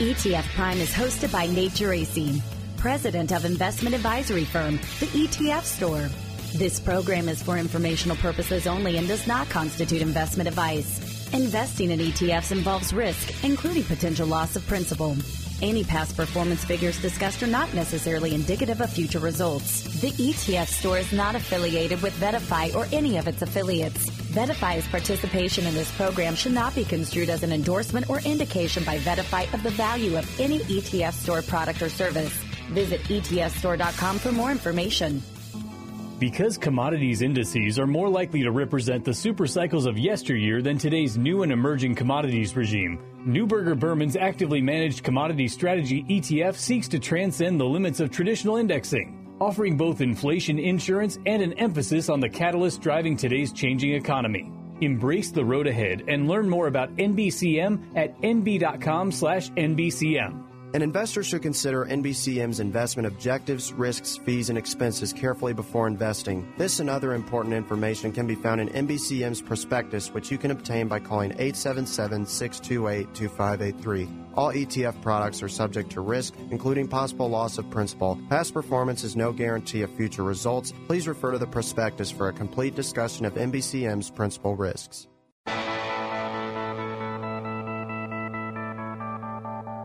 ETF Prime is hosted by Nate Geraci, president of investment advisory firm, the ETF Store. This program is for informational purposes only and does not constitute investment advice. Investing in ETFs involves risk, including potential loss of principal. Any past performance figures discussed are not necessarily indicative of future results. The ETF store is not affiliated with VettaFi or any of its affiliates. VettaFi's participation in this program should not be construed as an endorsement or indication by VettaFi of the value of any ETF store product or service. Visit ETFstore.com for more information. Because commodities indices are more likely to represent the super cycles of yesteryear than today's new and emerging commodities regime, Neuberger Berman's actively managed commodity strategy ETF seeks to transcend the limits of traditional indexing, offering both inflation insurance and an emphasis on the catalyst driving today's changing economy. Embrace the road ahead and learn more about NBCM at nb.com/nbcm. An investor should consider NBCM's investment objectives, risks, fees, and expenses carefully before investing. This and other important information can be found in NBCM's prospectus, which you can obtain by calling 877 628 2583. All ETF products are subject to risk, including possible loss of principal. Past performance is no guarantee of future results. Please refer to the prospectus for a complete discussion of NBCM's principal risks.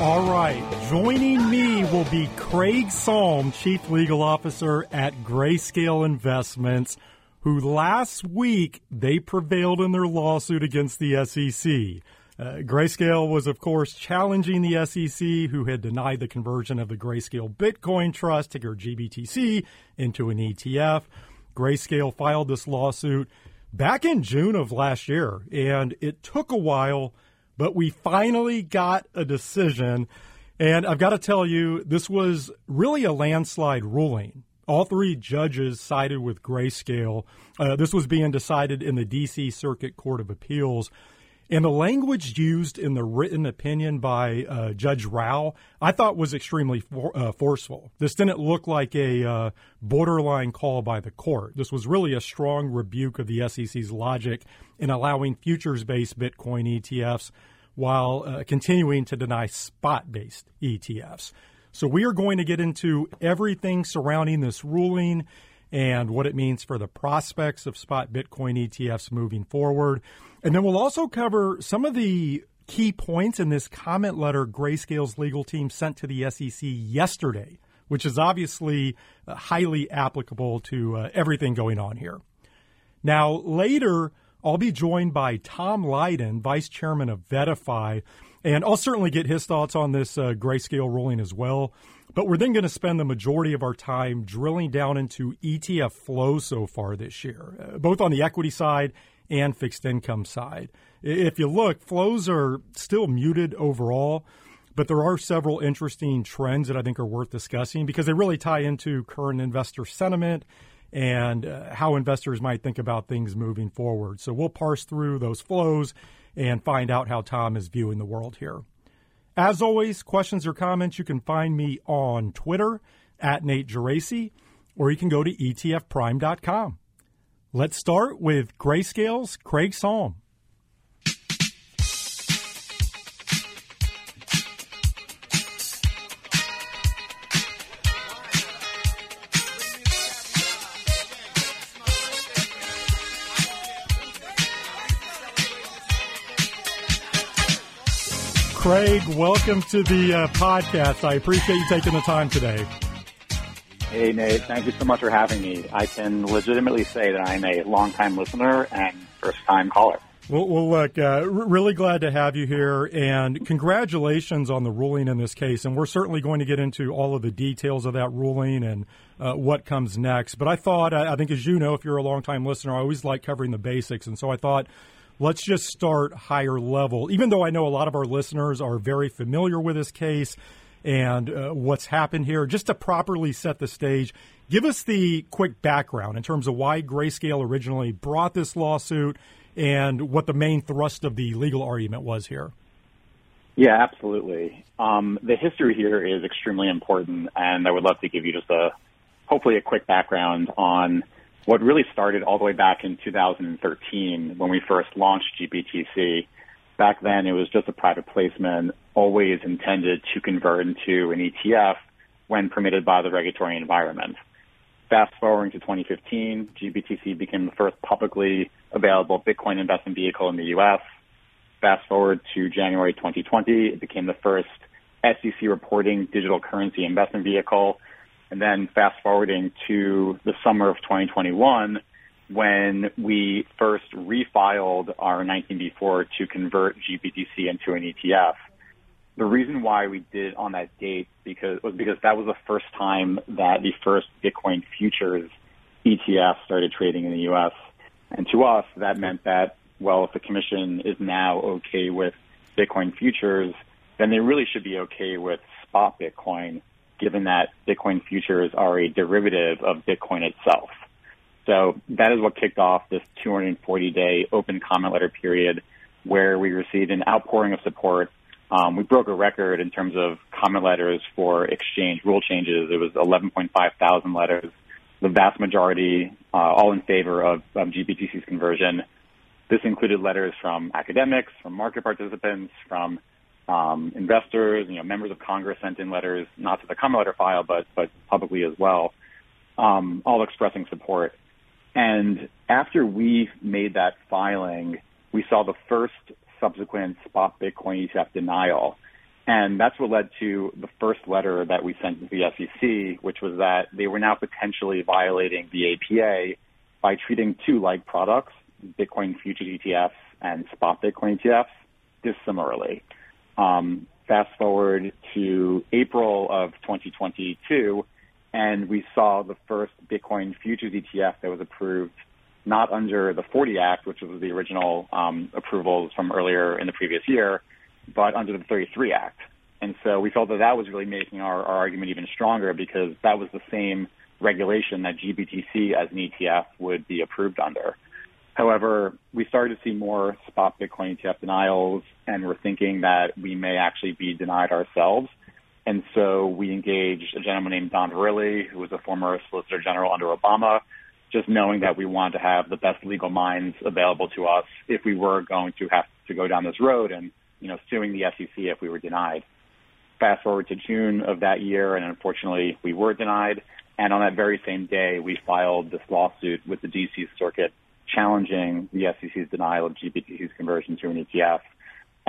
All right. Joining me will be Craig Salm, Chief Legal Officer at Grayscale Investments, who last week they prevailed in their lawsuit against the SEC. Uh, Grayscale was, of course, challenging the SEC, who had denied the conversion of the Grayscale Bitcoin Trust, ticker GBTC, into an ETF. Grayscale filed this lawsuit back in June of last year, and it took a while but we finally got a decision. And I've got to tell you, this was really a landslide ruling. All three judges sided with Grayscale. Uh, this was being decided in the D.C. Circuit Court of Appeals. And the language used in the written opinion by uh, Judge Rao, I thought was extremely for, uh, forceful. This didn't look like a uh, borderline call by the court. This was really a strong rebuke of the SEC's logic in allowing futures based Bitcoin ETFs while uh, continuing to deny spot based ETFs. So we are going to get into everything surrounding this ruling and what it means for the prospects of spot Bitcoin ETFs moving forward. And then we'll also cover some of the key points in this comment letter Grayscale's legal team sent to the SEC yesterday, which is obviously uh, highly applicable to uh, everything going on here. Now, later, I'll be joined by Tom Lydon, Vice Chairman of VettaFi, and I'll certainly get his thoughts on this uh, grayscale ruling as well. But we're then going to spend the majority of our time drilling down into ETF flows so far this year, uh, both on the equity side and fixed income side. If you look, flows are still muted overall, but there are several interesting trends that I think are worth discussing because they really tie into current investor sentiment and uh, how investors might think about things moving forward. So we'll parse through those flows and find out how Tom is viewing the world here. As always, questions or comments, you can find me on Twitter at Nate Geraci, or you can go to etfprime.com. Let's start with Grayscale's Craig Salm. Craig, welcome to the uh, podcast. I appreciate you taking the time today. Hey, Nate. Thank you so much for having me. I can legitimately say that I'm a longtime listener and first time caller. Well, well look, uh, really glad to have you here, and congratulations on the ruling in this case. And we're certainly going to get into all of the details of that ruling and uh, what comes next. But I thought, I think, as you know, if you're a longtime listener, I always like covering the basics, and so I thought let's just start higher level. Even though I know a lot of our listeners are very familiar with this case and uh, what's happened here, just to properly set the stage, give us the quick background in terms of why Grayscale originally brought this lawsuit and what the main thrust of the legal argument was here. Yeah, absolutely. Um, the history here is extremely important, and I would love to give you just a hopefully a quick background on what really started all the way back in 2013 when we first launched GBTC. Back then, it was just a private placement, always intended to convert into an ETF when permitted by the regulatory environment. Fast forwarding to 2015, GBTC became the first publicly available Bitcoin investment vehicle in the U.S. Fast forward to January 2020, it became the first SEC reporting digital currency investment vehicle and then fast forwarding to the summer of 2021, when we first refiled our 19B4 to convert GBTC into an ETF. The reason why we did on that date because was because that was the first time that the first Bitcoin futures ETF started trading in the U.S. And to us, that meant that well, if the commission is now okay with Bitcoin futures, then they really should be okay with spot Bitcoin given that Bitcoin futures are a derivative of Bitcoin itself. So that is what kicked off this 240 day open comment letter period where we received an outpouring of support. Um, we broke a record in terms of comment letters for exchange rule changes. It was 11.5 thousand letters, the vast majority uh, all in favor of, of conversion. This included letters from academics, from market participants, from um, investors, you know, members of Congress sent in letters, not to the comment letter file, but but publicly as well, um, all expressing support. And after we made that filing, we saw the first subsequent spot Bitcoin ETF denial. And that's what led to the first letter that we sent to the SEC, which was that they were now potentially violating the APA by treating two like products, Bitcoin futures ETFs and spot Bitcoin ETFs, dissimilarly. Um, fast forward to April of 2022, and we saw the first Bitcoin futures ETF that was approved not under the 40 Act, which was the original um, approvals from earlier in the previous year, but under the 33 Act. And so we felt that that was really making our, our argument even stronger because that was the same regulation that GBTC as an ETF would be approved under. However, we started to see more spot Bitcoin ETF denials, and we're thinking that we may actually be denied ourselves. And so we engaged a gentleman named Don Verrilli, who was a former Solicitor General under Obama, just knowing that we wanted to have the best legal minds available to us if we were going to have to go down this road and, you know, suing the SEC if we were denied. Fast forward to June of that year, and unfortunately we were denied. And on that very same day, we filed this lawsuit with the DC Circuit challenging the SEC's denial of GBTC's conversion to an ETF.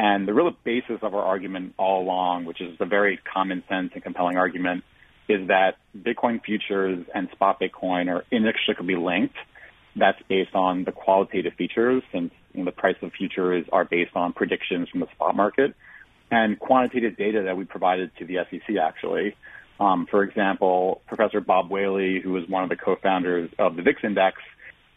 And the real basis of our argument all along, which is a very common sense and compelling argument, is that Bitcoin futures and spot Bitcoin are inextricably linked. That's based on the qualitative features, since you know, the price of futures are based on predictions from the spot market, and quantitative data that we provided to the SEC actually. Um, for example, Professor Bob Whaley, who was one of the co-founders of the VIX Index,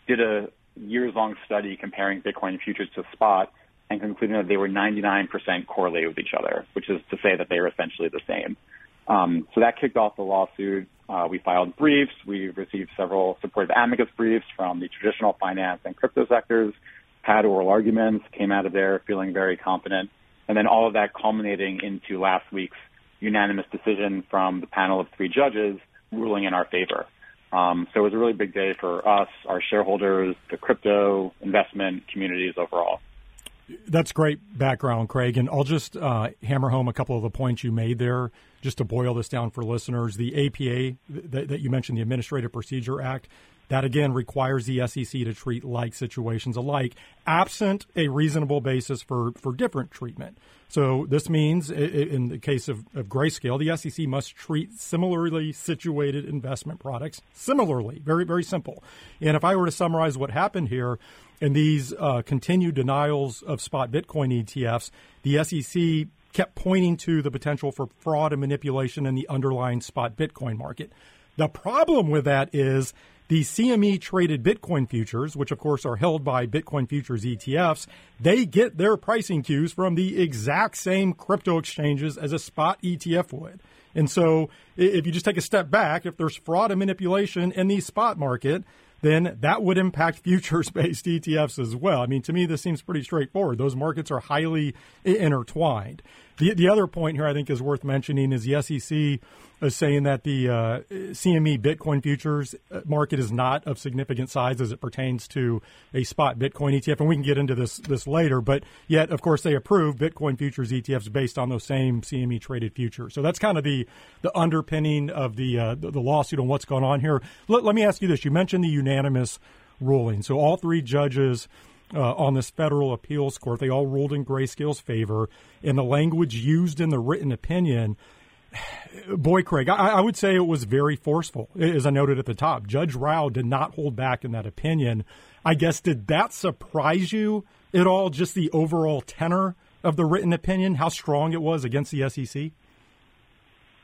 did a years long study comparing Bitcoin futures to spot and concluding that they were 99% correlated with each other, which is to say that they are essentially the same. Um, so that kicked off the lawsuit. Uh, we filed briefs. We received several supportive amicus briefs from the traditional finance and crypto sectors, had oral arguments, came out of there feeling very confident. And then all of that culminating into last week's unanimous decision from the panel of three judges ruling in our favor. Um, so it was a really big day for us, our shareholders, the crypto investment communities overall. That's great background, Craig. And I'll just uh, hammer home a couple of the points you made there, just to boil this down for listeners. The APA that, that you mentioned, the Administrative Procedure Act, that again requires the SEC to treat like situations alike, absent a reasonable basis for, for different treatment. So this means, in the case of, of Grayscale, the SEC must treat similarly situated investment products similarly. Very, very simple. And if I were to summarize what happened here, in these uh, continued denials of spot Bitcoin ETFs, the SEC kept pointing to the potential for fraud and manipulation in the underlying spot Bitcoin market. The problem with that is the CME traded Bitcoin futures, which of course are held by Bitcoin futures ETFs, they get their pricing cues from the exact same crypto exchanges as a spot ETF would. And so if you just take a step back, if there's fraud and manipulation in the spot market, then that would impact futures based ETFs as well. I mean, to me, this seems pretty straightforward. Those markets are highly intertwined. The, the other point here I think is worth mentioning is the SEC is saying that the uh, CME Bitcoin futures uh, market is not of significant size as it pertains to a spot Bitcoin ETF, and we can get into this this later. But yet, of course, they approve Bitcoin futures ETFs based on those same CME traded futures. So that's kind of the the underpinning of the uh, the, the, lawsuit on what's going on here. Let, let me ask you this: You mentioned the unanimous ruling, so all three judges uh, on this federal appeals court. They all ruled in Grayscale's favor, and the language used in the written opinion. Boy, Craig, I, I, would say it was very forceful, as I noted at the top. Judge Rao did not hold back in that opinion. I guess, did that surprise you at all, just the overall tenor of the written opinion, how strong it was against the SEC?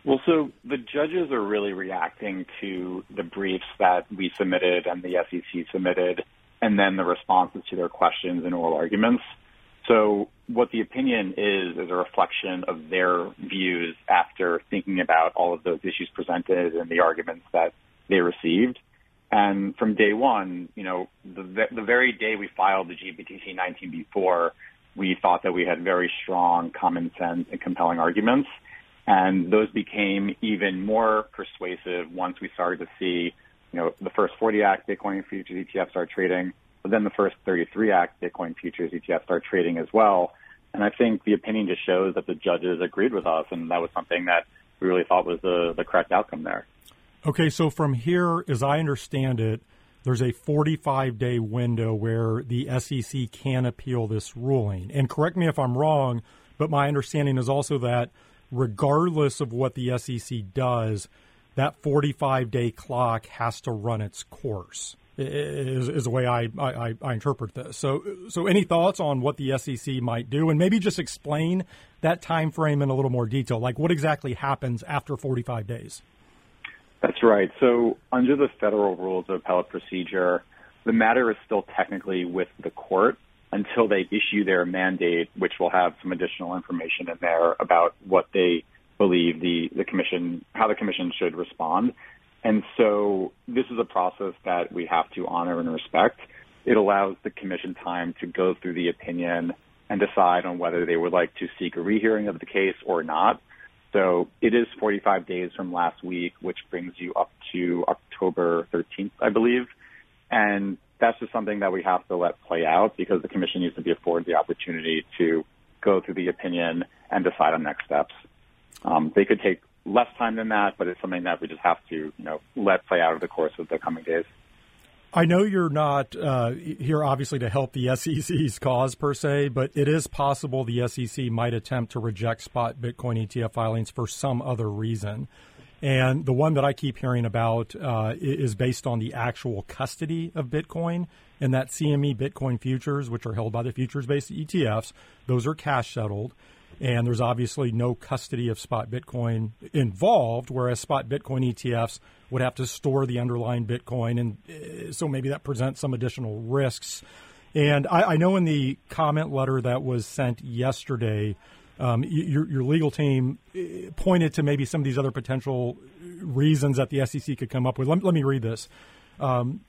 Well, so the judges are really reacting to the briefs that we submitted and the SEC submitted and then the responses to their questions and oral arguments. So what the opinion is is a reflection of their views after thinking about all of those issues presented and the arguments that they received. And from day one, you know, the, the very day we filed the GBTC 19b4, we thought that we had very strong common sense and compelling arguments. And those became even more persuasive once we started to see you know, the first 40 Act Bitcoin futures ETFs are trading, but then the first 33 Act Bitcoin futures ETFs are trading as well. And I think the opinion just shows that the judges agreed with us, and that was something that we really thought was the, the correct outcome there. Okay, so from here, as I understand it, there's a 45 day window where the SEC can appeal this ruling. And correct me if I'm wrong, but my understanding is also that regardless of what the SEC does, that 45 day clock has to run its course. Is, is the way I, I, I interpret this. So, so any thoughts on what the SEC might do, and maybe just explain that time frame in a little more detail, like what exactly happens after 45 days? That's right. So, under the federal rules of appellate procedure, the matter is still technically with the court until they issue their mandate, which will have some additional information in there about what they believe the, the commission, how the commission should respond. And so this is a process that we have to honor and respect. It allows the commission time to go through the opinion and decide on whether they would like to seek a rehearing of the case or not. So it is 45 days from last week, which brings you up to October 13th, I believe. And that's just something that we have to let play out because the commission needs to be afforded the opportunity to go through the opinion and decide on next steps. Um, they could take less time than that, but it's something that we just have to, you know, let play out over the course of the coming days. I know you're not uh, here, obviously, to help the SEC's cause per se, but it is possible the SEC might attempt to reject spot Bitcoin ETF filings for some other reason. And the one that I keep hearing about uh, is based on the actual custody of Bitcoin and that CME Bitcoin futures, which are held by the futures based ETFs, those are cash settled and there's obviously no custody of spot Bitcoin involved, whereas spot Bitcoin ETFs would have to store the underlying Bitcoin, and uh, so maybe that presents some additional risks. And I, I know in the comment letter that was sent yesterday, um, your, your legal team uh, pointed to maybe some of these other potential reasons that the SEC could come up with. Let, let me read this. Um,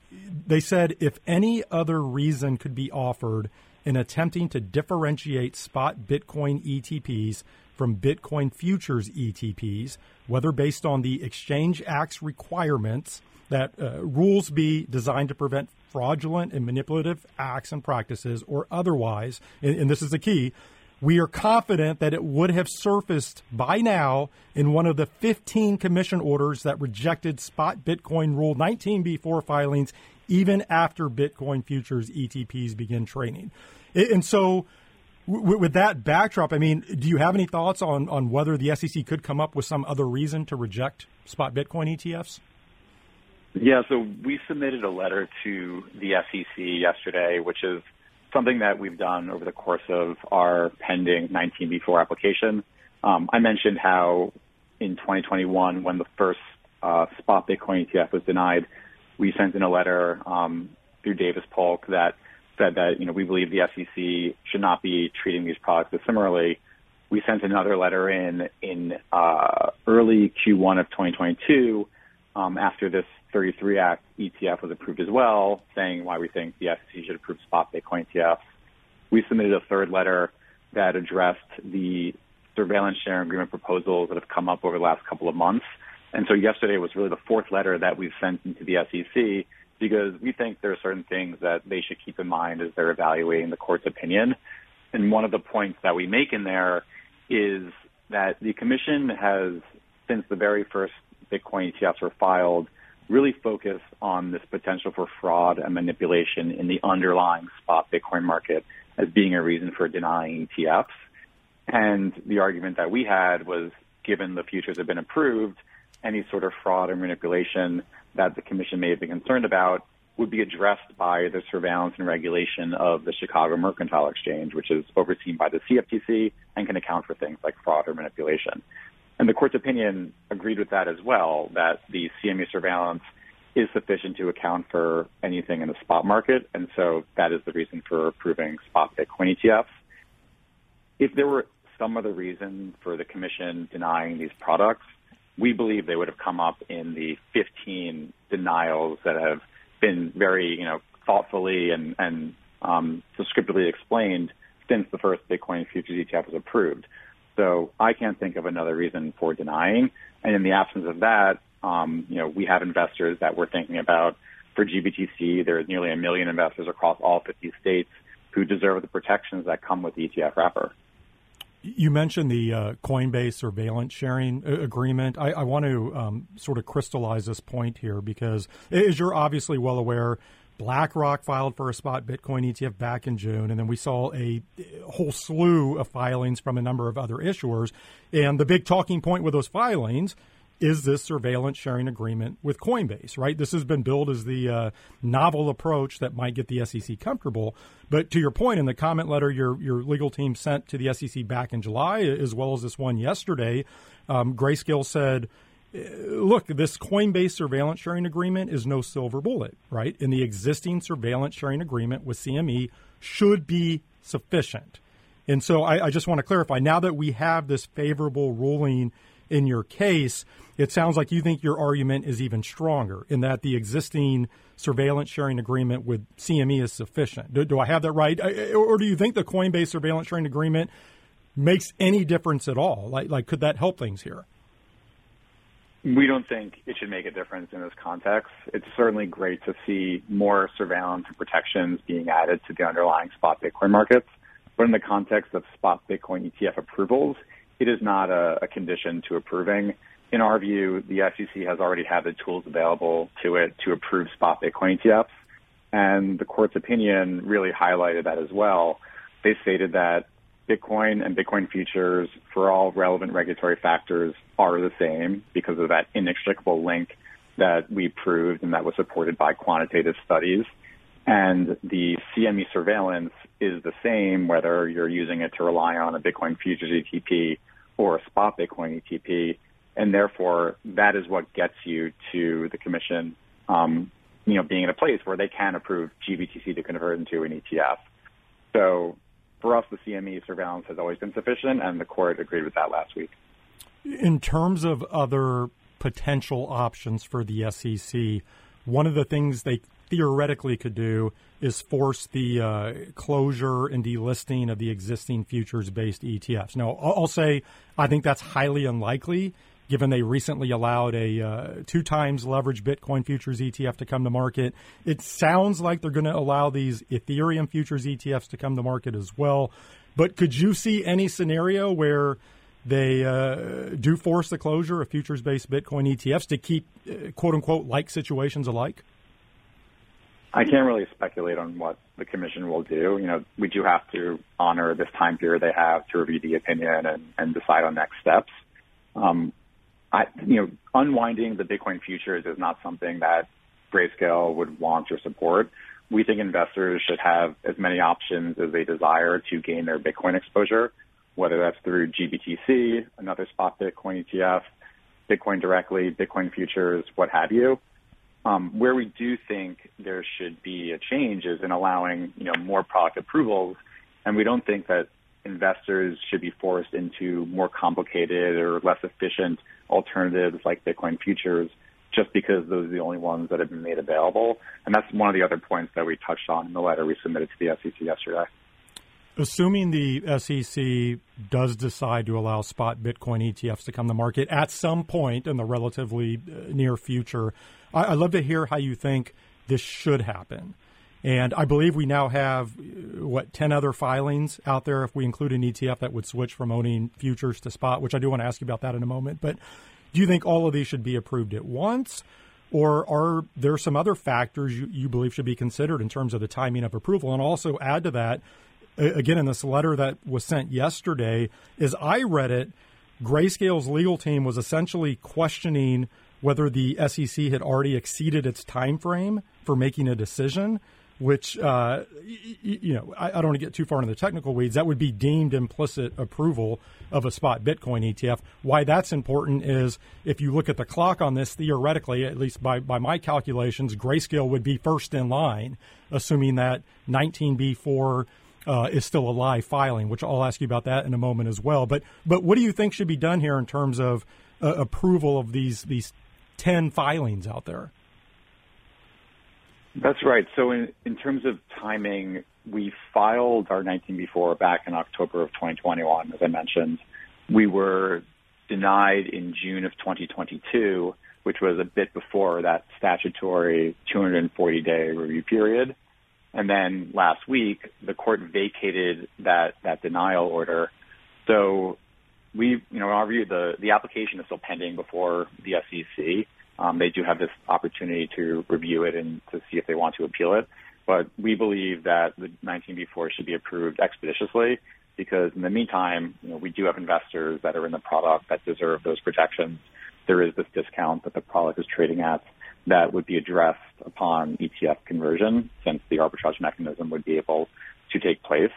they said if any other reason could be offered, in attempting to differentiate spot Bitcoin ETPs from Bitcoin futures ETPs, whether based on the Exchange Act's requirements that uh, rules be designed to prevent fraudulent and manipulative acts and practices, or otherwise, and, and this is the key, we are confident that it would have surfaced by now in one of the 15 commission orders that rejected spot Bitcoin Rule 19b4 filings even after Bitcoin futures ETPs begin trading. And so, with that backdrop, I mean, do you have any thoughts on, on whether the SEC could come up with some other reason to reject spot Bitcoin ETFs? Yeah, so we submitted a letter to the SEC yesterday, which is something that we've done over the course of our pending 19b4 application. Um, I mentioned how in 2021, when the first uh, spot Bitcoin ETF was denied, we sent in a letter um, through Davis Polk that said that you know we believe the SEC should not be treating these products similarly. We sent another letter in in uh, early Q1 of 2022 um, after this 33 Act ETF was approved as well, saying why we think the SEC should approve spot Bitcoin ETFs. We submitted a third letter that addressed the surveillance sharing agreement proposals that have come up over the last couple of months. And so yesterday was really the fourth letter that we've sent into the SEC because we think there are certain things that they should keep in mind as they're evaluating the court's opinion. And one of the points that we make in there is that the commission has, since the very first Bitcoin ETFs were filed, really focused on this potential for fraud and manipulation in the underlying spot Bitcoin market as being a reason for denying ETFs. And the argument that we had was given the futures have been approved, any sort of fraud or manipulation that the commission may have been concerned about would be addressed by the surveillance and regulation of the Chicago Mercantile Exchange, which is overseen by the CFTC and can account for things like fraud or manipulation. And the court's opinion agreed with that as well, that the CME surveillance is sufficient to account for anything in the spot market. And so that is the reason for approving spot Bitcoin ETFs. If there were some other reason for the commission denying these products, we believe they would have come up in the 15 denials that have been very, you know, thoughtfully and, and um, descriptively explained since the first Bitcoin futures ETF was approved. So I can't think of another reason for denying. And in the absence of that, um, you know, we have investors that we're thinking about for GBTC. There's nearly a million investors across all 50 states who deserve the protections that come with the ETF wrapper. You mentioned the uh, Coinbase surveillance sharing uh, agreement. I, I want to um, sort of crystallize this point here because, as you're obviously well aware, BlackRock filed for a spot Bitcoin ETF back in June, and then we saw a whole slew of filings from a number of other issuers. And the big talking point with those filings is this surveillance sharing agreement with Coinbase, right? This has been billed as the uh, novel approach that might get the SEC comfortable. But to your point, in the comment letter your your legal team sent to the SEC back in July, as well as this one yesterday, um, Grayscale said, uh, "Look, this Coinbase surveillance sharing agreement is no silver bullet, right? And the existing surveillance sharing agreement with CME should be sufficient." And so I, I just want to clarify now that we have this favorable ruling in your case, it sounds like you think your argument is even stronger in that the existing surveillance sharing agreement with CME is sufficient. Do, do I have that right? Or do you think the Coinbase surveillance sharing agreement makes any difference at all? Like, like could that help things here? We don't think it should make a difference in this context. It's certainly great to see more surveillance and protections being added to the underlying spot Bitcoin markets. But in the context of spot Bitcoin ETF approvals, it is not a, a condition to approving. In our view, the SEC has already had the tools available to it to approve spot Bitcoin ETFs. And the court's opinion really highlighted that as well. They stated that Bitcoin and Bitcoin futures for all relevant regulatory factors are the same because of that inextricable link that we proved and that was supported by quantitative studies. And the CME surveillance is the same whether you're using it to rely on a Bitcoin futures ETP or a spot Bitcoin ETP. And therefore, that is what gets you to the commission, um, you know, being in a place where they can approve GBTC to convert into an ETF. So for us, the CME surveillance has always been sufficient, and the court agreed with that last week. In terms of other potential options for the SEC, one of the things they theoretically could do is force the uh, closure and delisting of the existing futures based ETFs. Now, I'll say I think that's highly unlikely given they recently allowed a uh, two times leveraged Bitcoin futures ETF to come to market. It sounds like they're going to allow these Ethereum futures ETFs to come to market as well. But could you see any scenario where they uh, do force the closure of futures based Bitcoin ETFs to keep uh, quote unquote like situations alike? I can't really speculate on what the commission will do. You know, we do have to honor this time period they have to review the opinion and, and decide on next steps. Um, I, you know, unwinding the Bitcoin futures is not something that Grayscale would want or support. We think investors should have as many options as they desire to gain their Bitcoin exposure, whether that's through GBTC, another spot Bitcoin ETF, Bitcoin directly, Bitcoin futures, what have you. Um, where we do think there should be a change is in allowing you know more product approvals, and we don't think that investors should be forced into more complicated or less efficient alternatives like Bitcoin futures just because those are the only ones that have been made available. And that's one of the other points that we touched on in the letter we submitted to the SEC yesterday. Assuming the SEC does decide to allow spot Bitcoin ETFs to come to market at some point in the relatively uh, near future, I'd love to hear how you think this should happen. And I believe we now have, uh, what, 10 other filings out there if we include an ETF that would switch from owning futures to spot, which I do want to ask you about that in a moment. But do you think all of these should be approved at once? Or are there some other factors you, you believe should be considered in terms of the timing of approval? And also add to that, again, in this letter that was sent yesterday, as I read it, Grayscale's legal team was essentially questioning whether the SEC had already exceeded its time frame for making a decision which uh, you know I, I, don't want to get too far into the technical weeds. That would be deemed implicit approval of a spot Bitcoin ETF. Why that's important is if you look at the clock on this, theoretically, at least by by my calculations, Grayscale would be first in line, assuming that 19B4. Uh, is still a live filing, which I'll ask you about that in a moment as well. But but what do you think should be done here in terms of uh, approval of these these ten filings out there? That's right. So in, in terms of timing, we filed our 19B4 back in October of 2021, as I mentioned. We were denied in June of 2022, which was a bit before that statutory 240 day review period. And then last week, the court vacated that, that denial order. So we, you know, in our view, the, the application is still pending before the SEC um, they do have this opportunity to review it and to see if they want to appeal it. But we believe that the 19B4 should be approved expeditiously because in the meantime, you know, we do have investors that are in the product that deserve those protections. There is this discount that the product is trading at that would be addressed upon ETF conversion since the arbitrage mechanism would be able to take place.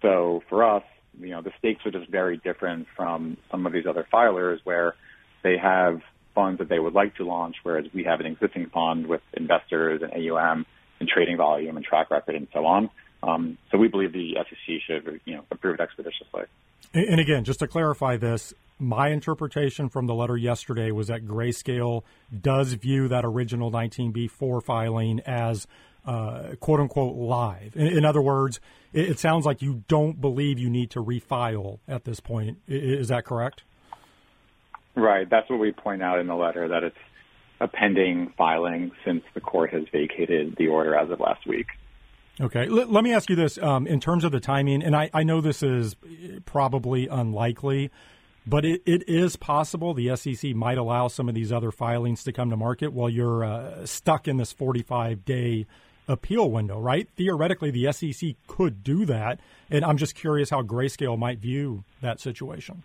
So for us, you know, the stakes are just very different from some of these other filers where they have funds that they would like to launch, whereas we have an existing fund with investors and AUM and trading volume and track record and so on. Um, so we believe the SEC should, you know, approve it expeditiously. And again, just to clarify this, my interpretation from the letter yesterday was that Grayscale does view that original 19B4 filing as uh, quote unquote live. In, in other words, it, it, sounds like you don't believe you need to refile at this point. Is that correct? Right. That's what we point out in the letter that it's a pending filing since the court has vacated the order as of last week. Okay. L- let me ask you this um, in terms of the timing, and I, I, know this is probably unlikely, but it, it is possible the SEC might allow some of these other filings to come to market while you're uh, stuck in this 45 day appeal window, right? Theoretically, the SEC could do that. And I'm just curious how Grayscale might view that situation.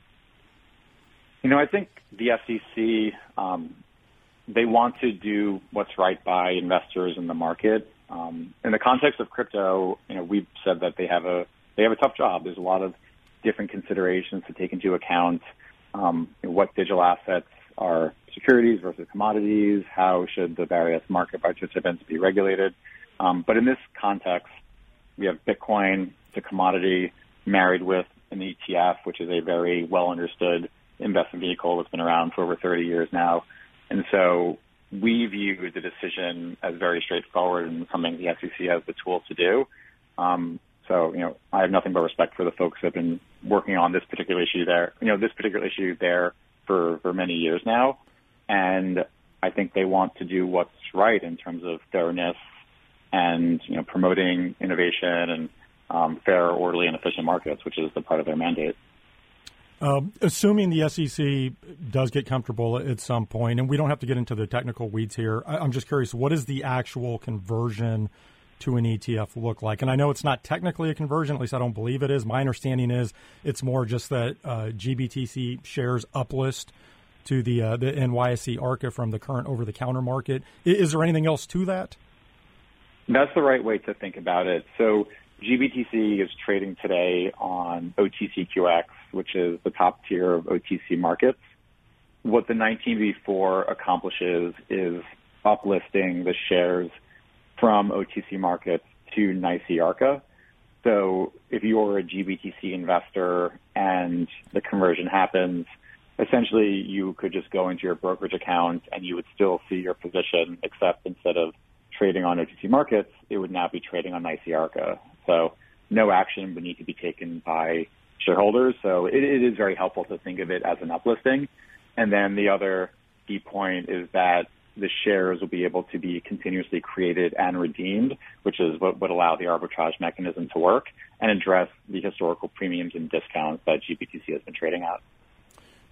You know, I think the SEC, um, they want to do what's right by investors in the market. Um, in the context of crypto, you know, we've said that they have a they have a tough job. There's a lot of different considerations to take into account. Um, what digital assets are securities versus commodities? How should the various market participants be regulated? Um, but in this context, we have Bitcoin, the commodity, married with an ETF, which is a very well understood investment vehicle that's been around for over 30 years now. And so we view the decision as very straightforward and something the SEC has the tools to do. Um, so, you know, I have nothing but respect for the folks that have been working on this particular issue there, you know, this particular issue there for, for many years now. And I think they want to do what's right in terms of fairness and, you know, promoting innovation and um, fair, orderly, and efficient markets, which is the part of their mandate. Um, assuming the SEC does get comfortable at some point, and we don't have to get into the technical weeds here, I, am just curious, what does the actual conversion to an ETF look like? And I know it's not technically a conversion, at least I don't believe it is. My understanding is it's more just that uh, GBTC shares uplist to the uh, the NYSE ARCA from the current over the counter market. Is there anything else to that? That's the right way to think about it. So GBTC is trading today on OTCQX, which is the top tier of OTC markets. What the 19B4 accomplishes is uplisting the shares from OTC markets to NYSE Arca. So if you're a GBTC investor and the conversion happens, essentially you could just go into your brokerage account and you would still see your position, except instead of trading on OTC markets, it would now be trading on NYSE So no action would need to be taken by shareholders. So it, it is very helpful to think of it as an uplisting. And then the other key point is that the shares will be able to be continuously created and redeemed, which is what would allow the arbitrage mechanism to work and address the historical premiums and discounts that GBTC has been trading at.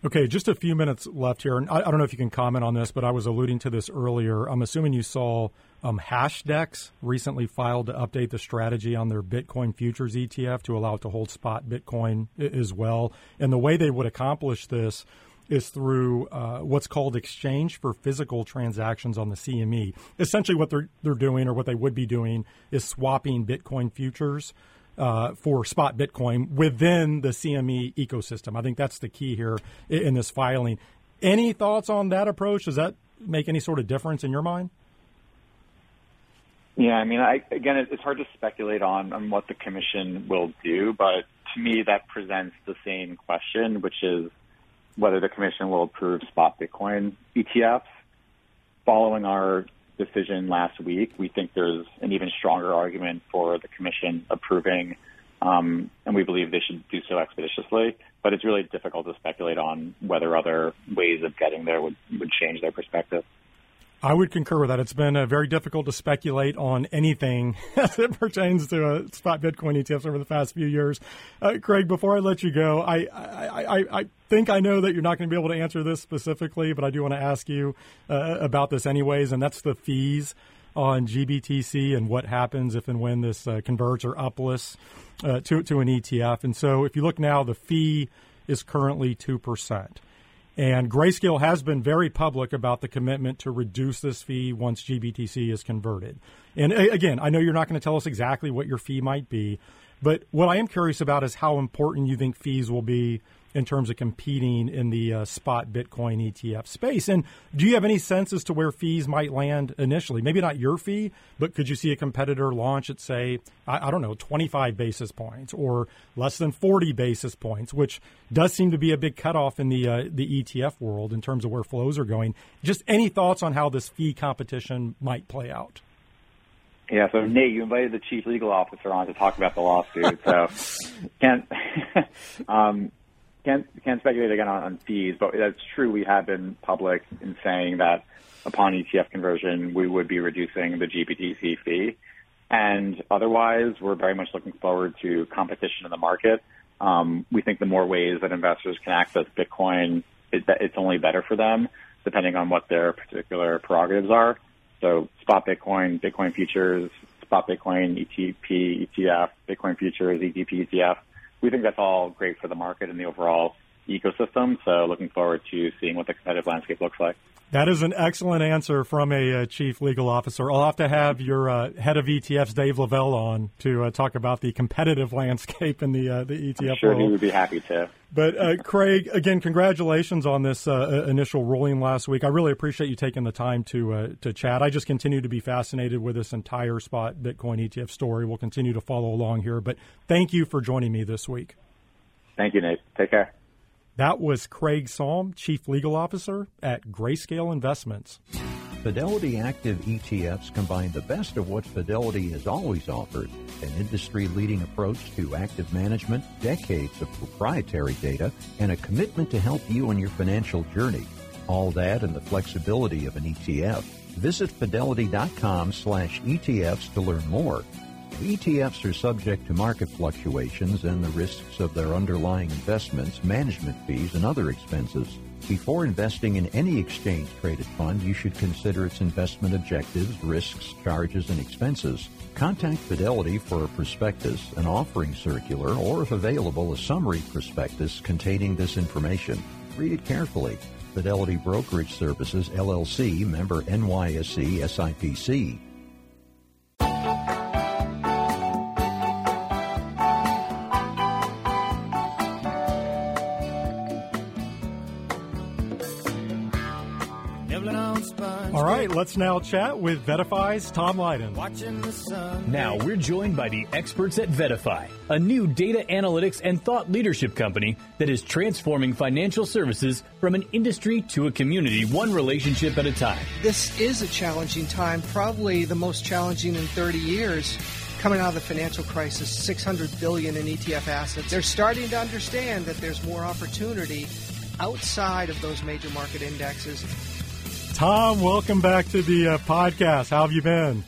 Okay, just a few minutes left here. And I, I, don't know if you can comment on this, but I was alluding to this earlier. I'm assuming you saw um, Hashdex recently filed to update the strategy on their Bitcoin futures ETF to allow it to hold spot Bitcoin as well. And the way they would accomplish this is through uh, what's called exchange for physical transactions on the CME. Essentially, what they're they're doing, or what they would be doing, is swapping Bitcoin futures uh, for spot Bitcoin within the CME ecosystem. I think that's the key here in, in this filing. Any thoughts on that approach? Does that make any sort of difference in your mind? Yeah, I mean, I, again, it's hard to speculate on, on what the commission will do, but to me, that presents the same question, which is whether the commission will approve spot Bitcoin ETFs. Following our decision last week, we think there's an even stronger argument for the commission approving, um, and we believe they should do so expeditiously. But it's really difficult to speculate on whether other ways of getting there would, would change their perspective. I would concur with that. It's been uh, very difficult to speculate on anything as it pertains to uh, spot Bitcoin ETFs over the past few years. Uh, Craig, before I let you go, I, I, I, I, think I know that you're not going to be able to answer this specifically, but I do want to ask you uh, about this anyways, and that's the fees on GBTC and what happens if and when this uh, converts or uplists uh, to, to an ETF. And so if you look now, the fee is currently 2%. And Grayscale has been very public about the commitment to reduce this fee once GBTC is converted. And again, I know you're not going to tell us exactly what your fee might be, but what I am curious about is how important you think fees will be in terms of competing in the uh, spot Bitcoin ETF space. And do you have any sense as to where fees might land initially? Maybe not your fee, but could you see a competitor launch at, say, I, I don't know, 25 basis points or less than 40 basis points, which does seem to be a big cutoff in the uh, the ETF world in terms of where flows are going. Just any thoughts on how this fee competition might play out? Yeah, so Nate, you invited the chief legal officer on to talk about the lawsuit, so can't um, can't can't speculate again on, on fees, but that's true. We have been public in saying that upon ETF conversion, we would be reducing the GBTC fee, and otherwise, we're very much looking forward to competition in the market. Um, we think the more ways that investors can access Bitcoin, it, it's only better for them, depending on what their particular prerogatives are. So spot Bitcoin, Bitcoin futures, spot Bitcoin, ETP, ETF, Bitcoin futures, ETP, ETF. We think that's all great for the market and the overall ecosystem. So looking forward to seeing what the competitive landscape looks like. That is an excellent answer from a uh, chief legal officer. I'll have to have your uh, head of ETFs, Dave LaValle, on to uh, talk about the competitive landscape in the uh, the ETF I'm sure world. he would be happy to. But uh, Craig, again, congratulations on this uh, initial ruling last week. I really appreciate you taking the time to to chat. I just continue to be fascinated with this entire spot Bitcoin ETF story. We'll continue to follow along here. But thank you for joining me this week. Thank you, Nate. Take care. That was Craig Salm, Chief Legal Officer at Grayscale Investments. Fidelity Active ETFs combine the best of what Fidelity has always offered an industry leading approach to active management, decades of proprietary data, and a commitment to help you on your financial journey. All that and the flexibility of an ETF. Visit fidelity.com slash ETFs to learn more ETFs are subject to market fluctuations and the risks of their underlying investments, management fees, and other expenses. Before investing in any exchange traded fund, you should consider its investment objectives, risks, charges, and expenses. Contact Fidelity for a prospectus, an offering circular, or if available, a summary prospectus containing this information. Read it carefully. Fidelity Brokerage Services, LLC, member NYSE SIPC. Let's now chat with VettaFi's Tom Lydon. Now we're joined by the experts at Vetify, a new data analytics and thought leadership company that is transforming financial services from an industry to a community, one relationship at a time. This is a challenging time, probably the most challenging in 30 years coming out of the financial crisis, 600 billion in ETF assets. They're starting to understand that there's more opportunity outside of those major market indexes Tom, welcome back to the uh, podcast. How have you been?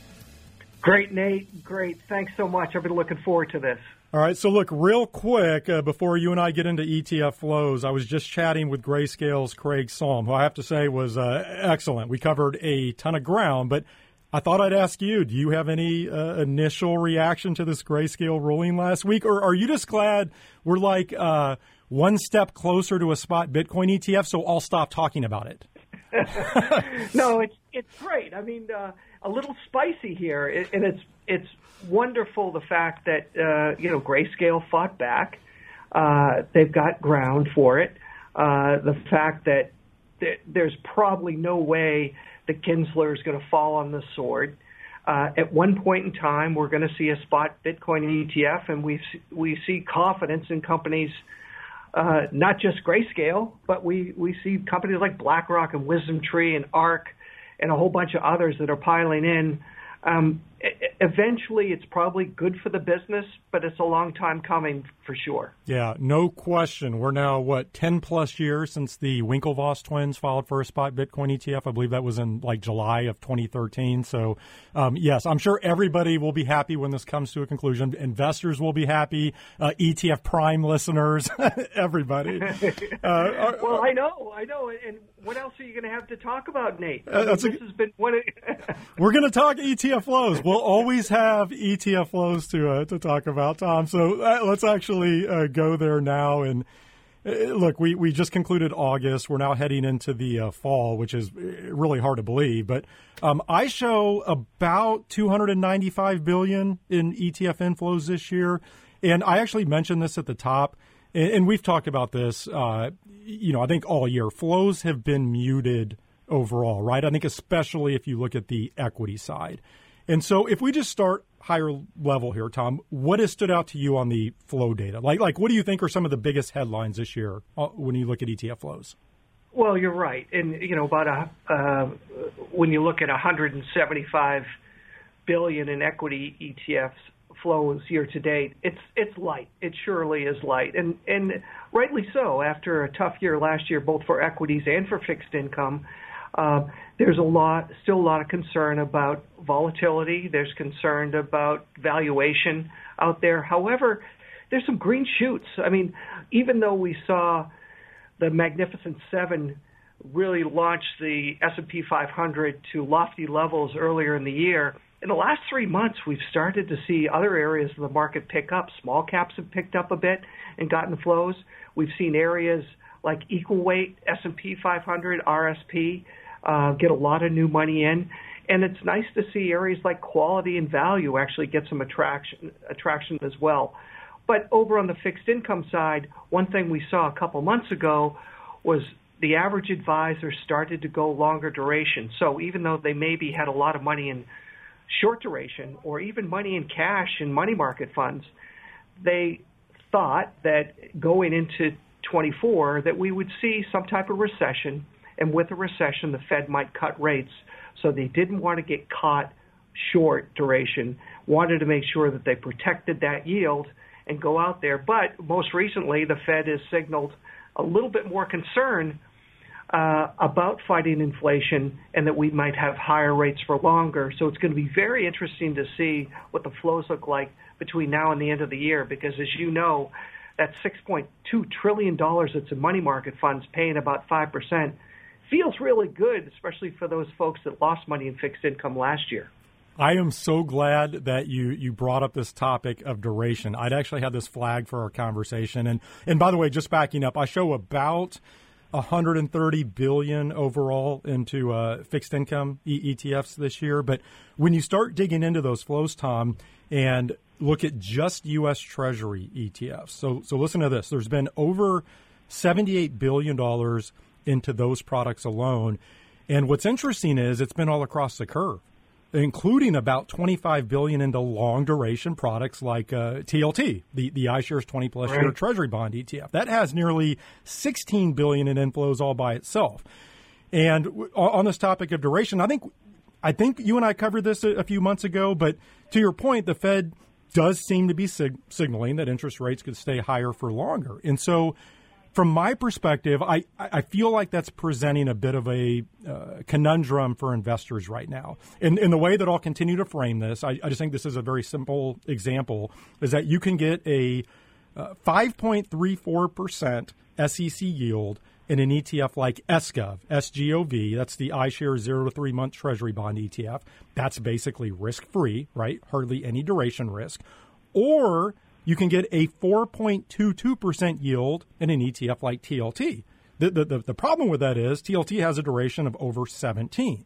Great, Nate. Great. Thanks so much. I've been looking forward to this. All right. So, look, real quick, uh, before you and I get into ETF flows, I was just chatting with Grayscale's Craig Salm, who I have to say was uh, excellent. We covered a ton of ground, but I thought I'd ask you do you have any uh, initial reaction to this Grayscale ruling last week? Or are you just glad we're like uh, one step closer to a spot Bitcoin ETF, so I'll stop talking about it? no, it's it's great. I mean, uh, a little spicy here, and it's it's wonderful the fact that uh, you know Grayscale fought back. Uh, they've got ground for it. Uh, the fact that th- there's probably no way that Gensler is going to fall on the sword. Uh, at one point in time, we're going to see a spot Bitcoin ETF, and we we see confidence in companies uh, not just Grayscale, but we, we see companies like BlackRock and WisdomTree and ARK and a whole bunch of others that are piling in. Um, eventually, it's probably good for the business, but it's a long time coming for sure. Yeah, no question. We're now, what, 10 plus years since the Winklevoss twins filed for a spot Bitcoin ETF. I believe that was in like July of 2013. So, um, yes, I'm sure everybody will be happy when this comes to a conclusion. Investors will be happy, uh, ETF Prime listeners, everybody. Uh, well, I know, I know. And what else are you going to have to talk about, Nate? Uh, this a, has been one. Of, we're going to talk ETF flows. We'll always have ETF flows to uh, to talk about, Tom. So uh, let's actually uh, go there now. And uh, look, we we just concluded August. We're now heading into the uh, fall, which is really hard to believe. But um, I show about 295 billion in ETF inflows this year, and I actually mentioned this at the top and, and we've talked about this. Uh, you know, I think all year flows have been muted overall, right? I think especially if you look at the equity side. And so, if we just start higher level here, Tom, what has stood out to you on the flow data? Like, like what do you think are some of the biggest headlines this year uh, when you look at ETF flows? Well, you're right, and you know about a uh, when you look at 175 billion in equity ETFs flows year to date, it's it's light. It surely is light, and and rightly so. After a tough year last year, both for equities and for fixed income, uh, there's a lot, still a lot of concern about volatility. There's concern about valuation out there. However, there's some green shoots. I mean, even though we saw the Magnificent Seven really launch the S&P 500 to lofty levels earlier in the year in the last three months, we've started to see other areas of the market pick up. Small caps have picked up a bit and gotten flows. We've seen areas like equal weight S&P 500, RSP, uh, get a lot of new money in. And it's nice to see areas like quality and value actually get some attraction, attraction as well. But over on the fixed income side, one thing we saw a couple months ago was the average advisor started to go longer duration. So even though they maybe had a lot of money in short duration or even money in cash in money market funds, they thought that going into 24 that we would see some type of recession and with a recession the Fed might cut rates. So they didn't want to get caught short duration, wanted to make sure that they protected that yield and go out there. But most recently the Fed has signaled a little bit more concern uh, about fighting inflation and that we might have higher rates for longer. So it's going to be very interesting to see what the flows look like between now and the end of the year because, as you know, that $6.2 trillion that's in money market funds paying about 5% feels really good, especially for those folks that lost money in fixed income last year. I am so glad that you you brought up this topic of duration. I'd actually had this flag for our conversation, and and by the way, just backing up, I show about 130 billion overall into uh, fixed income ETFs this year. But when you start digging into those flows, Tom, and look at just U.S. Treasury ETFs, so so listen to this. There's been over 78 billion dollars into those products alone. And what's interesting is it's been all across the curve, including about 25 billion into long duration products like uh, TLT, the the iShares 20 plus right. year Treasury bond ETF. That has nearly 16 billion in inflows all by itself. And on this topic of duration, I think I think you and I covered this a, a few months ago, but to your point, the Fed does seem to be sig- signaling that interest rates could stay higher for longer. And so, from my perspective, I, I feel like that's presenting a bit of a uh, conundrum for investors right now. In, in the way that I'll continue to frame this, I, I just think this is a very simple example is that you can get a uh, 5.34% SEC yield in an ETF like SGOV, SGOV, that's the iShares zero to three month Treasury bond ETF. That's basically risk free, right? Hardly any duration risk. Or you can get a 4.22% yield in an ETF like TLT. The, the, the, problem with that is TLT has a duration of over 17.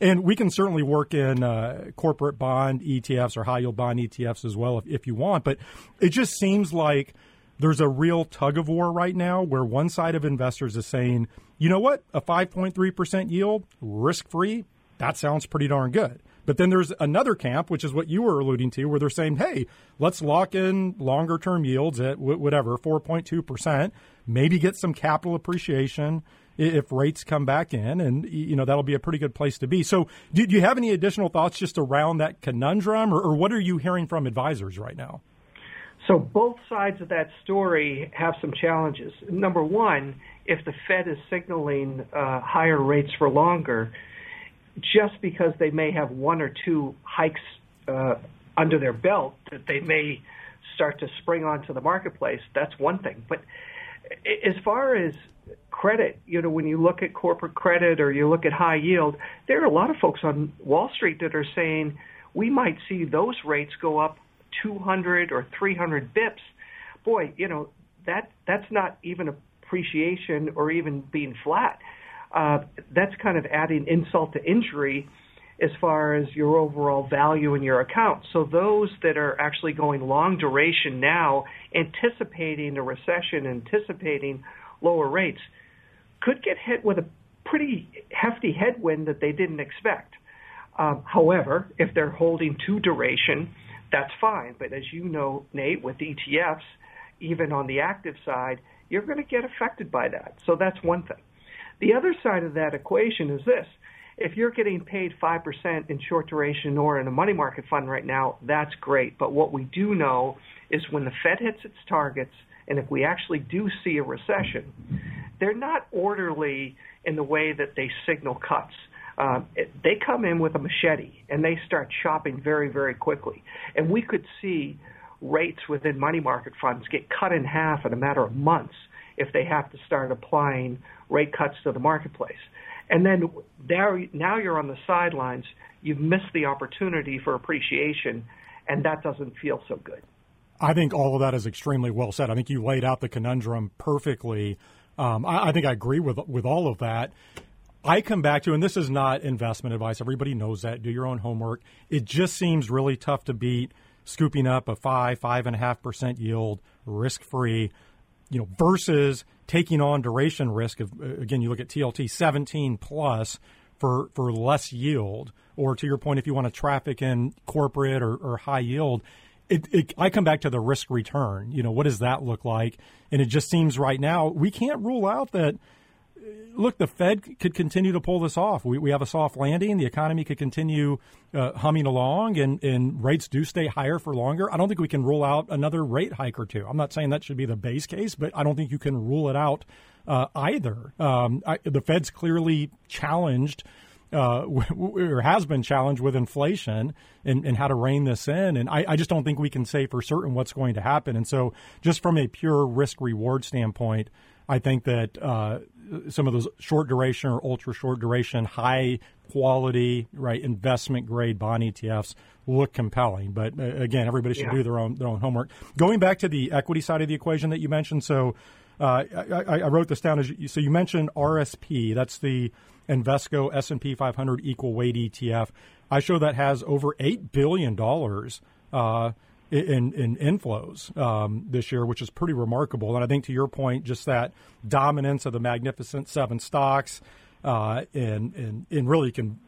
And we can certainly work in uh, corporate bond ETFs or high yield bond ETFs as well if, if you want. But it just seems like – there's a real tug of war right now where one side of investors is saying, you know what, a 5.3% yield, risk free, that sounds pretty darn good. But then there's another camp, which is what you were alluding to, where they're saying, hey, let's lock in longer term yields at whatever, 4.2%, maybe get some capital appreciation if rates come back in and you know that'll be a pretty good place to be so do, do you have any additional thoughts just around that conundrum or, or what are you hearing from advisors right now so both sides of that story have some challenges. Number one, if the Fed is signaling uh, higher rates for longer, just because they may have one or two hikes uh, under their belt that they may start to spring onto the marketplace, that's one thing. But as far as credit, you know, when you look at corporate credit or you look at high yield, there are a lot of folks on Wall Street that are saying we might see those rates go up 200 or 300 bips, boy, you know, that that's not even appreciation or even being flat. Uh, that's kind of adding insult to injury as far as your overall value in your account. So those that are actually going long duration now, anticipating a recession, anticipating lower rates, could get hit with a pretty hefty headwind that they didn't expect. Um, however, if they're holding to duration, that's fine. But as you know, Nate, with ETFs, even on the active side, you're going to get affected by that. So that's one thing. The other side of that equation is this. If you're getting paid 5% in short duration or in a money market fund right now, that's great. But what we do know is when the Fed hits its targets, and if we actually do see a recession, they're not orderly in the way that they signal cuts um, it, they come in with a machete and they start chopping very, very quickly. And we could see rates within money market funds get cut in half in a matter of months if they have to start applying rate cuts to the marketplace. And then there, now you're on the sidelines. You've missed the opportunity for appreciation, and that doesn't feel so good. I think all of that is extremely well said. I think you laid out the conundrum perfectly. Um, I, I, think I agree with with all of that. I come back to, and this is not investment advice. Everybody knows that. Do your own homework. It just seems really tough to beat scooping up a five, five and a half percent yield, risk free, you know, versus taking on duration risk of uh, again, you look at TLT 17 plus for for less yield, or to your point, if you want to traffic in corporate or, or high yield. It, it, I come back to the risk return. You know, what does that look like? And it just seems right now we can't rule out that look, the Fed could continue to pull this off. We, we have a soft landing. The economy could continue uh, humming along, and, and rates do stay higher for longer. I don't think we can rule out another rate hike or two. I'm not saying that should be the base case, but I don't think you can rule it out uh, either. Um, I, the Fed's clearly challenged. Uh, or has been challenged with inflation and, and how to rein this in. And I, I, just don't think we can say for certain what's going to happen. And so, just from a pure risk reward standpoint, I think that uh, some of those short duration or ultra short duration, high quality, right, investment grade bond ETFs look compelling. But uh, again, everybody should yeah. do their own their own homework. Going back to the equity side of the equation that you mentioned, so uh, I, I, wrote this down as you, so you mentioned RSP. That's the Invesco S and P 500 equal weight ETF. I show that has over eight billion dollars. Uh, in, in inflows um, this year, which is pretty remarkable. And I think to your point, just that dominance of the Magnificent Seven stocks, uh, and, and and really can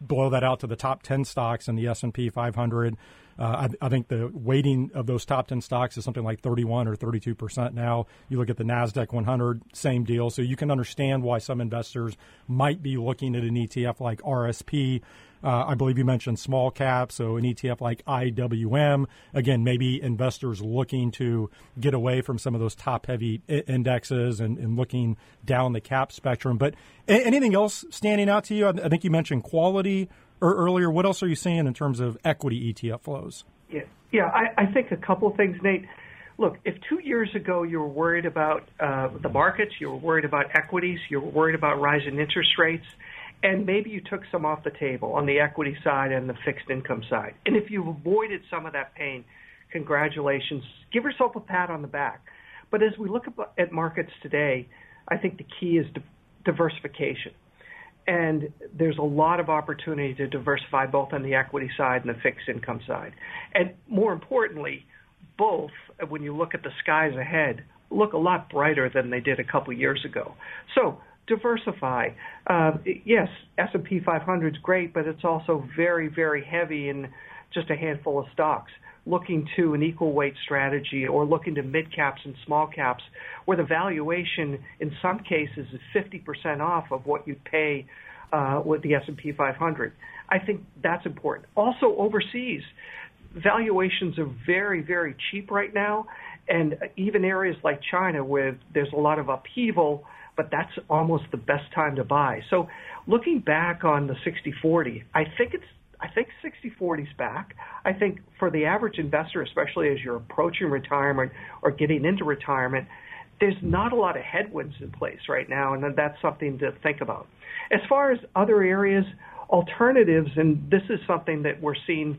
blow that out to the top 10 stocks in the S&P 500. Uh, I, I, think the weighting of those top 10 stocks is something like 31 or 32 percent now. You look at the NASDAQ 100, same deal. So you can understand why some investors might be looking at an ETF like RSP uh, I believe you mentioned small cap, so an ETF like IWM. Again, maybe investors looking to get away from some of those top heavy indexes and, and looking down the cap spectrum. But anything else standing out to you? I think you mentioned quality or earlier. What else are you seeing in terms of equity ETF flows? Yeah, yeah. I, I think a couple things, Nate. Look, if two years ago you were worried about uh, the markets, you were worried about equities, you were worried about rising interest rates, and maybe you took some off the table on the equity side and the fixed income side. And if you've avoided some of that pain, congratulations. Give yourself a pat on the back. But as we look at markets today, I think the key is diversification. And there's a lot of opportunity to diversify both on the equity side and the fixed income side. And more importantly, both, when you look at the skies ahead, look a lot brighter than they did a couple years ago. So diversify. Uh, yes, S&P 500 is great, but it's also very, very heavy in just a handful of stocks. Looking to an equal weight strategy or looking to mid caps and small caps, where the valuation in some cases is 50% off of what you'd pay uh, with the S&P 500. I think that's important. Also, overseas, valuations are very, very cheap right now, and even areas like China, where there's a lot of upheaval but that's almost the best time to buy. So looking back on the 60-40, I think it's I think 60-40 is back. I think for the average investor, especially as you're approaching retirement or getting into retirement, there's not a lot of headwinds in place right now, and that's something to think about. As far as other areas, alternatives, and this is something that we're seeing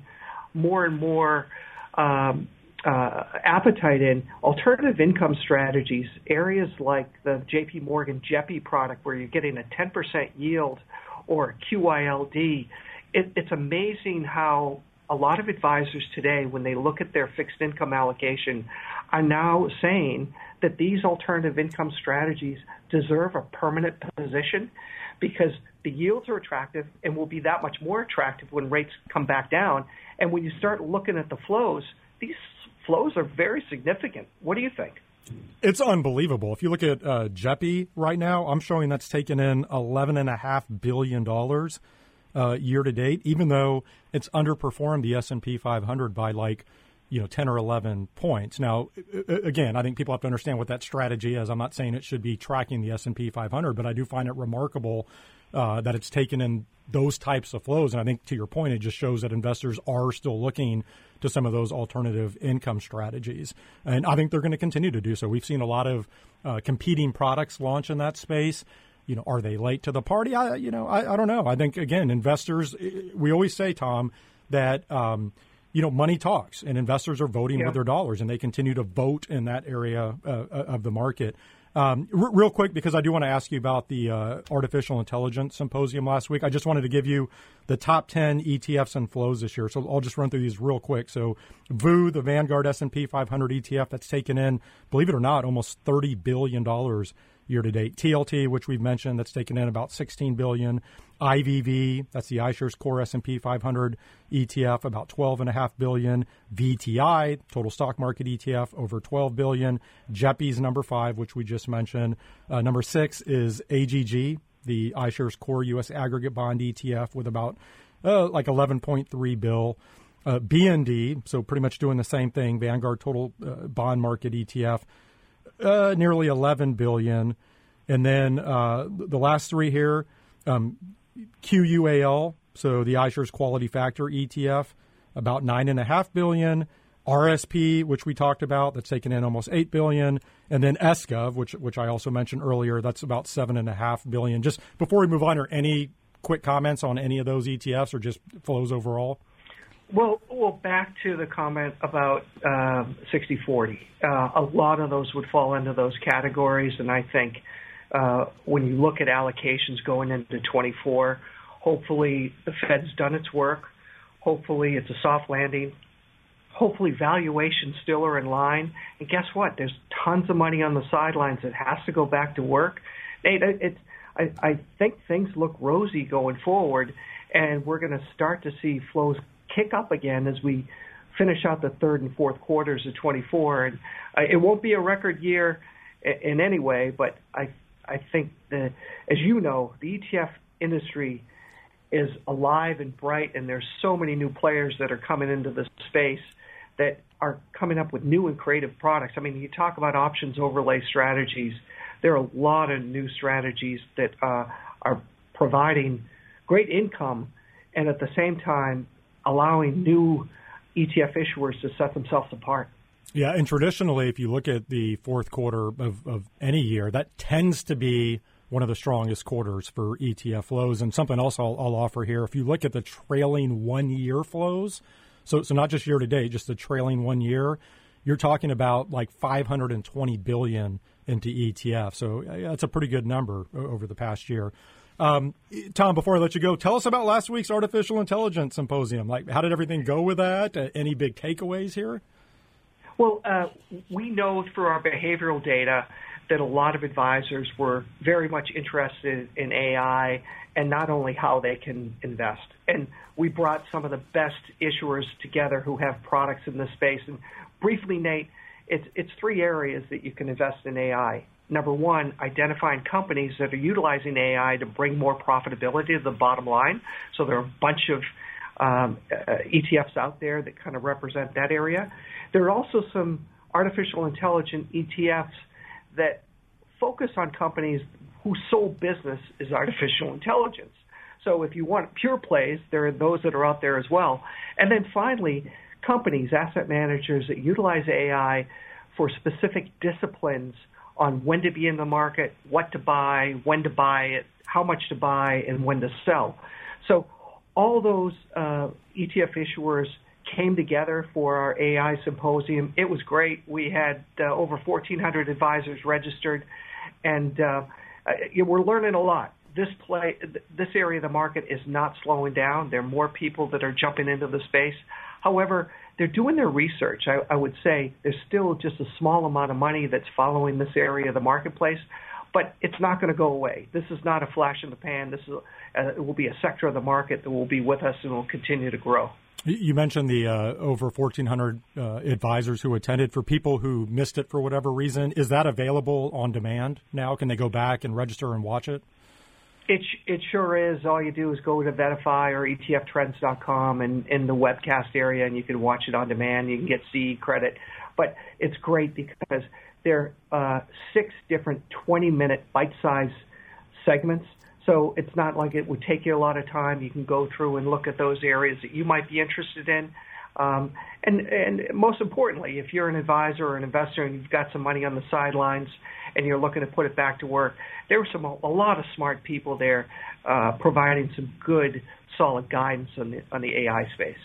more and more um, uh, appetite in alternative income strategies, areas like the JP Morgan JEPI product where you're getting a 10% yield or QYLD. It, it's amazing how a lot of advisors today, when they look at their fixed income allocation, are now saying that these alternative income strategies deserve a permanent position because the yields are attractive and will be that much more attractive when rates come back down. And when you start looking at the flows, these flows are very significant. What do you think? It's unbelievable. If you look at uh, JEPI right now, I'm showing that's taken in $11.5 billion uh, year to date, even though it's underperformed the S&P 500 by like you know 10 or 11 points. Now, again, I think people have to understand what that strategy is. I'm not saying it should be tracking the S&P 500, but I do find it remarkable uh, that it's taken in those types of flows. And I think to your point, it just shows that investors are still looking to some of those alternative income strategies. And I think they're going to continue to do so. We've seen a lot of uh, competing products launch in that space. You know, are they late to the party? I, you know, I, I don't know. I think again, investors. We always say, Tom, that um, you know, money talks, and investors are voting yeah. with their dollars, and they continue to vote in that area uh, uh of the market. Um, r- real quick, because I do want to ask you about the uh, artificial intelligence symposium last week. I just wanted to give you the top ten ETFs and flows this year. So I'll just run through these real quick. So VOO, the Vanguard S and P 500 ETF, that's taken in, believe it or not, almost thirty billion dollars year to date. TLT, which we've mentioned, that's taken in about 16 billion. IVV, that's the iShares Core S&P 500 ETF, about 12.5 billion. VTI, total stock market ETF, over 12 billion. JEPI's number five, which we just mentioned. Uh, number six is AGG, the iShares Core U.S. Aggregate Bond ETF, with about uh, like 11.3 bill. Uh, BND, so pretty much doing the same thing. Vanguard Total uh, Bond Market ETF, uh, nearly 11 billion. And then uh, the last three here, um, QUAL, so the iShares Quality Factor ETF, about nine and a half billion. RSP, which we talked about, that's taken in almost eight billion, and then SGov, which which I also mentioned earlier, that's about seven and a half billion. Just before we move on, are any quick comments on any of those ETFs or just flows overall? Well, well, back to the comment about um, 60-40. Uh, a lot of those would fall into those categories, and I think uh, when you look at allocations going into 24, hopefully the Fed's done its work. Hopefully it's a soft landing. Hopefully valuations still are in line. And guess what? There's tons of money on the sidelines that has to go back to work. Nate, I, I think things look rosy going forward, and we're going to start to see flows kick up again as we finish out the third and fourth quarters of 24. And uh, it won't be a record year in, in any way, but I I think that, as you know, the ETF industry is alive and bright, and there's so many new players that are coming into the space that are coming up with new and creative products. I mean, you talk about options overlay strategies. There are a lot of new strategies that uh, are providing great income and at the same time allowing new ETF issuers to set themselves apart. Yeah, and traditionally, if you look at the fourth quarter of, of any year, that tends to be one of the strongest quarters for ETF flows. And something else I'll, I'll offer here: if you look at the trailing one year flows, so so not just year to date, just the trailing one year, you're talking about like 520 billion into ETF. So that's a pretty good number over the past year. Um, Tom, before I let you go, tell us about last week's artificial intelligence symposium. Like, how did everything go with that? Uh, any big takeaways here? Well, uh, we know through our behavioral data that a lot of advisors were very much interested in AI and not only how they can invest. And we brought some of the best issuers together who have products in this space. And briefly, Nate, it's, it's three areas that you can invest in AI. Number one, identifying companies that are utilizing AI to bring more profitability to the bottom line. So there are a bunch of um, uh, ETFs out there that kind of represent that area. There are also some artificial intelligence ETFs that focus on companies whose sole business is artificial intelligence. So if you want pure plays, there are those that are out there as well. And then finally, companies, asset managers that utilize AI for specific disciplines on when to be in the market, what to buy, when to buy it, how much to buy, and when to sell. So all those uh, ETF issuers came together for our AI symposium. It was great. We had uh, over 1,400 advisors registered, and uh, we're learning a lot. This play, this area of the market is not slowing down. There are more people that are jumping into the space. However, they're doing their research. I, I would say there's still just a small amount of money that's following this area of the marketplace, but it's not going to go away. This is not a flash in the pan. This is uh, it will be a sector of the market that will be with us and will continue to grow. You mentioned the uh, over 1,400 uh, advisors who attended. For people who missed it for whatever reason, is that available on demand now? Can they go back and register and watch it? It it sure is. All you do is go to VettaFi or ETFTrends.com and in the webcast area, and you can watch it on demand. You can get CE credit, but it's great because there are uh, six different 20-minute bite-sized segments. So it's not like it would take you a lot of time. You can go through and look at those areas that you might be interested in. Um, and, and most importantly, if you're an advisor or an investor and you've got some money on the sidelines and you're looking to put it back to work, there were some a lot of smart people there uh, providing some good, solid guidance on the on the AI space.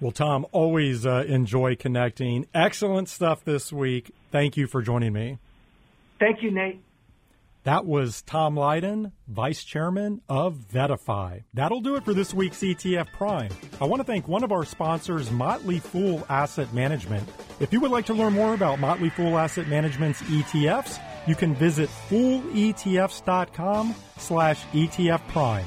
Well, Tom, always uh, enjoy connecting. Excellent stuff this week. Thank you for joining me. Thank you, Nate. That was Tom Lydon, Vice Chairman of VettaFi. That'll do it for this week's ETF Prime. I want to thank one of our sponsors, Motley Fool Asset Management. If you would like to learn more about Motley Fool Asset Management's ETFs, you can visit fooletfs.com slash ETF Prime.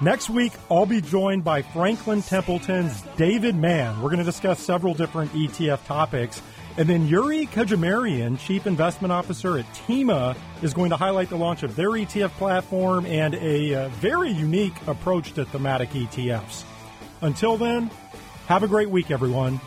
Next week, I'll be joined by Franklin Templeton's David Mann. We're going to discuss several different ETF topics. And then Yuri Khodjamirian, Chief Investment Officer at Tema, is going to highlight the launch of their ETF platform and a uh, very unique approach to thematic ETFs. Until then, have a great week, everyone.